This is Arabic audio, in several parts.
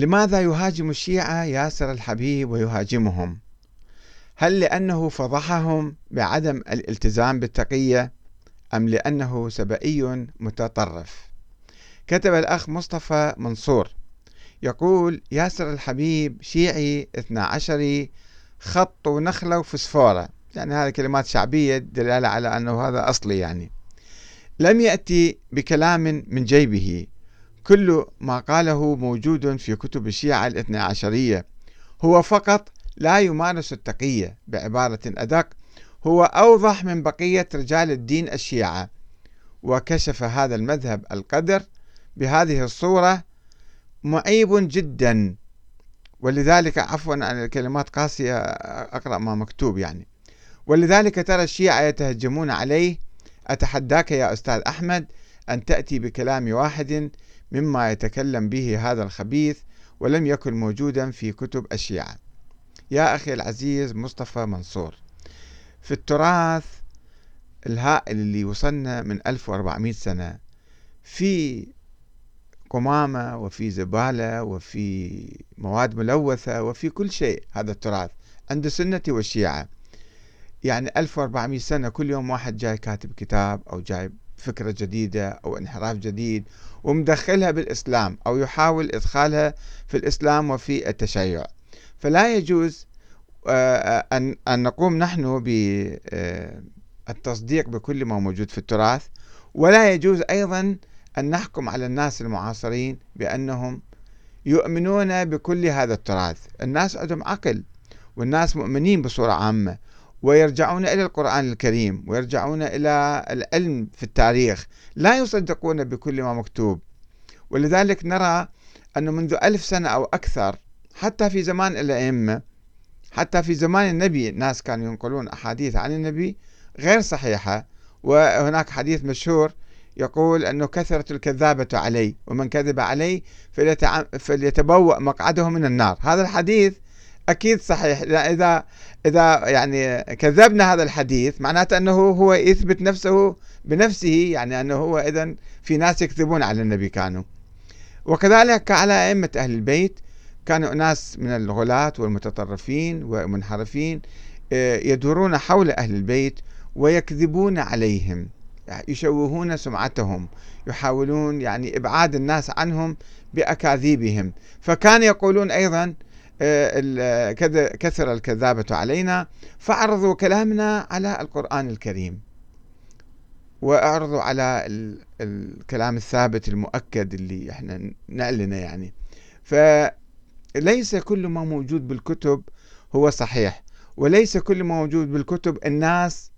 لماذا يهاجم الشيعة ياسر الحبيب ويهاجمهم؟ هل لأنه فضحهم بعدم الالتزام بالتقية أم لأنه سبئي متطرف؟ كتب الأخ مصطفى منصور يقول ياسر الحبيب شيعي اثنا عشري خط ونخلة وفسفورة يعني هذه كلمات شعبية دلالة على أنه هذا أصلي يعني لم يأتي بكلام من جيبه كل ما قاله موجود في كتب الشيعة الاثنى عشرية. هو فقط لا يمارس التقية بعبارة أدق. هو أوضح من بقية رجال الدين الشيعة. وكشف هذا المذهب القدر بهذه الصورة معيب جدا. ولذلك عفوا عن الكلمات قاسية أقرأ ما مكتوب يعني. ولذلك ترى الشيعة يتهجمون عليه. أتحداك يا أستاذ أحمد أن تأتي بكلام واحد مما يتكلم به هذا الخبيث ولم يكن موجودا في كتب الشيعة. يا أخي العزيز مصطفى منصور في التراث الهائل اللي وصلنا من 1400 سنة في قمامة وفي زبالة وفي مواد ملوثة وفي كل شيء هذا التراث عند السنة والشيعة. يعني 1400 سنة كل يوم واحد جاي كاتب كتاب أو جاي فكرة جديدة أو انحراف جديد ومدخلها بالإسلام أو يحاول إدخالها في الإسلام وفي التشيع. فلا يجوز آه، آه، أن نقوم نحن بالتصديق آه، بكل ما موجود في التراث ولا يجوز أيضا أن نحكم على الناس المعاصرين بأنهم يؤمنون بكل هذا التراث. الناس عندهم عقل والناس مؤمنين بصورة عامة. ويرجعون إلى القرآن الكريم ويرجعون إلى العلم في التاريخ. لا يصدقون بكل ما مكتوب. ولذلك نرى أنه منذ ألف سنة أو أكثر حتى في زمان الأئمة حتى في زمان النبي الناس كانوا ينقلون أحاديث عن النبي غير صحيحة. وهناك حديث مشهور يقول أنه كثرة الكذابة علي ومن كذب علي فليتبوأ مقعده من النار. هذا الحديث أكيد صحيح. إذا إذا يعني كذبنا هذا الحديث معناته أنه هو يثبت نفسه بنفسه يعني أنه هو إذا في ناس يكذبون على النبي كانوا. وكذلك على أئمة أهل البيت كانوا ناس من الغلاة والمتطرفين والمنحرفين آه، يدورون حول أهل البيت ويكذبون عليهم يشوهون سمعتهم يحاولون يعني إبعاد الناس عنهم بأكاذيبهم. فكان يقولون أيضا كثر الكذابة علينا فاعرضوا كلامنا على القرآن الكريم. واعرضوا على الكلام الثابت المؤكد اللي إحنا نعلنه يعني. فليس كل ما موجود بالكتب هو صحيح وليس كل ما موجود بالكتب الناس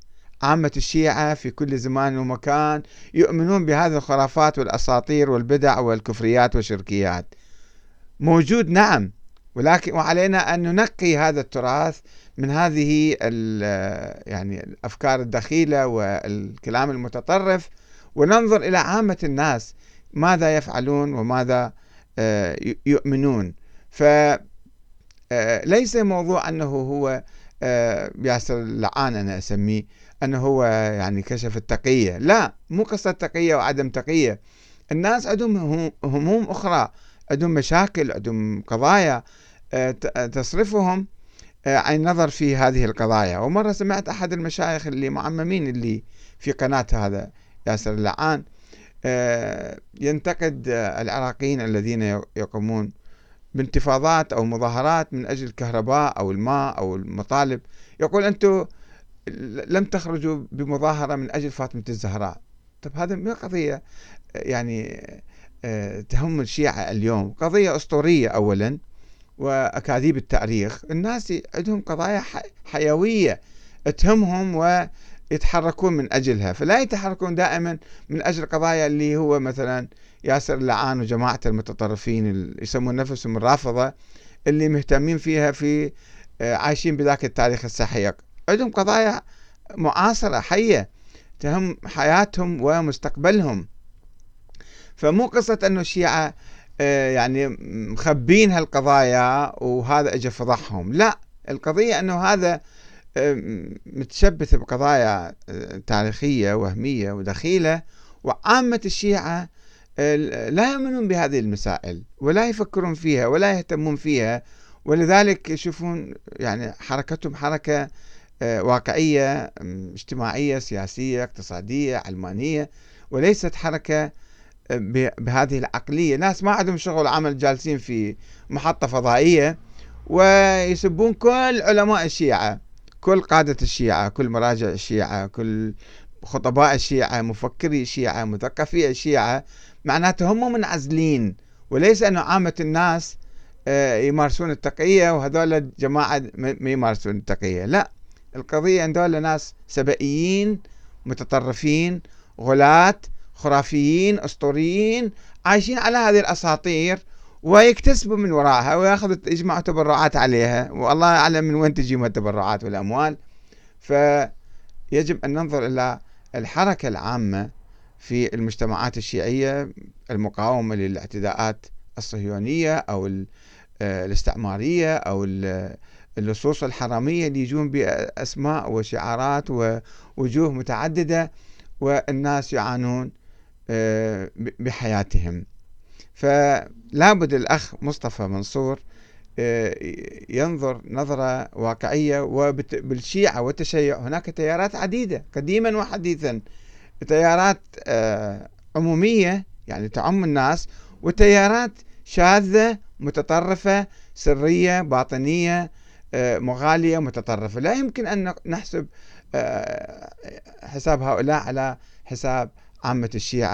عامة الشيعة في كل زمان ومكان يؤمنون بهذه الخرافات والأساطير والبدع والكفريات والشركيات. موجود نعم ولكن وعلينا أن ننقي هذا التراث من هذه يعني الأفكار الدخيلة والكلام المتطرف وننظر إلى عامة الناس ماذا يفعلون وماذا آه، يؤمنون. فليس آه، موضوع أنه هو آه، ياسر اللعان أنا أسميه أنه هو يعني كشف التقية. لا مو قصة تقية وعدم تقية. الناس عندهم هموم أخرى. عندهم مشاكل عندهم قضايا آه، تصرفهم آه، عن النظر في هذه القضايا. ومرة سمعت أحد المشايخ اللي معممين اللي في قناة هذا ياسر اللعان آه، ينتقد العراقيين الذين يقومون بانتفاضات أو مظاهرات من أجل الكهرباء أو الماء أو المطالب. يقول أنتم لم تخرجوا بمظاهرة من أجل فاطمة الزهراء. طب هذا ما قضية؟ يعني تهم الشيعة اليوم. قضية أسطورية أولا وأكاذيب التاريخ. الناس عندهم قضايا حيوية تهمهم ويتحركون من أجلها. فلا يتحركون دائما من أجل قضايا اللي هو مثلا ياسر اللعان وجماعة المتطرفين اللي يسمون نفسهم الرافضة اللي مهتمين فيها في آه، عايشين بذاك التاريخ السحيق. عندهم قضايا معاصرة حية تهم حياتهم ومستقبلهم. فمو قصة أنه الشيعة آه، يعني مخبين هالقضايا وهذا اجى فضحهم. لا القضية أنه هذا آه، متشبث بقضايا آه، تاريخية وهمية ودخيلة. وعامة الشيعة لا يؤمنون بهذه المسائل ولا يفكرون فيها ولا يهتمون فيها. ولذلك يشوفون يعني حركتهم حركة واقعية اجتماعية سياسية اقتصادية علمانية. وليست حركة بهذه العقلية. ناس ما عندهم شغل عمل جالسين في محطة فضائية ويسبون كل علماء الشيعة كل قادة الشيعة كل مراجع الشيعة كل خطباء الشيعة مفكري الشيعة مثقفي الشيعة. معناته هم منعزلين وليس أنه عامة الناس آه، يمارسون التقية وهذول جماعة ما يمارسون التقية. لا القضية أن دول ناس سبئيين متطرفين غلاة خرافيين أسطوريين عايشين على هذه الأساطير ويكتسبوا من وراءها ويأخذوا يجمعوا تبرعات عليها. والله أعلم من وين تجيهم التبرعات والأموال. فيجب أن ننظر إلى الحركة العامة في المجتمعات الشيعية المقاومة للاعتداءات الصهيونية أو آه، الاستعمارية أو اللصوص الحرامية اللي يجون بأسماء وشعارات ووجوه متعددة والناس يعانون. بحياتهم. فلابد الأخ مصطفى منصور آه، ينظر نظرة واقعية وبالشيعة والتشيع. هناك تيارات عديدة قديما وحديثا. تيارات آه، عمومية يعني تعم الناس وتيارات شاذة متطرفة سرية باطنية آه، مغالية متطرفة. لا يمكن أن نحسب حساب هؤلاء على حساب عامة الشيعة.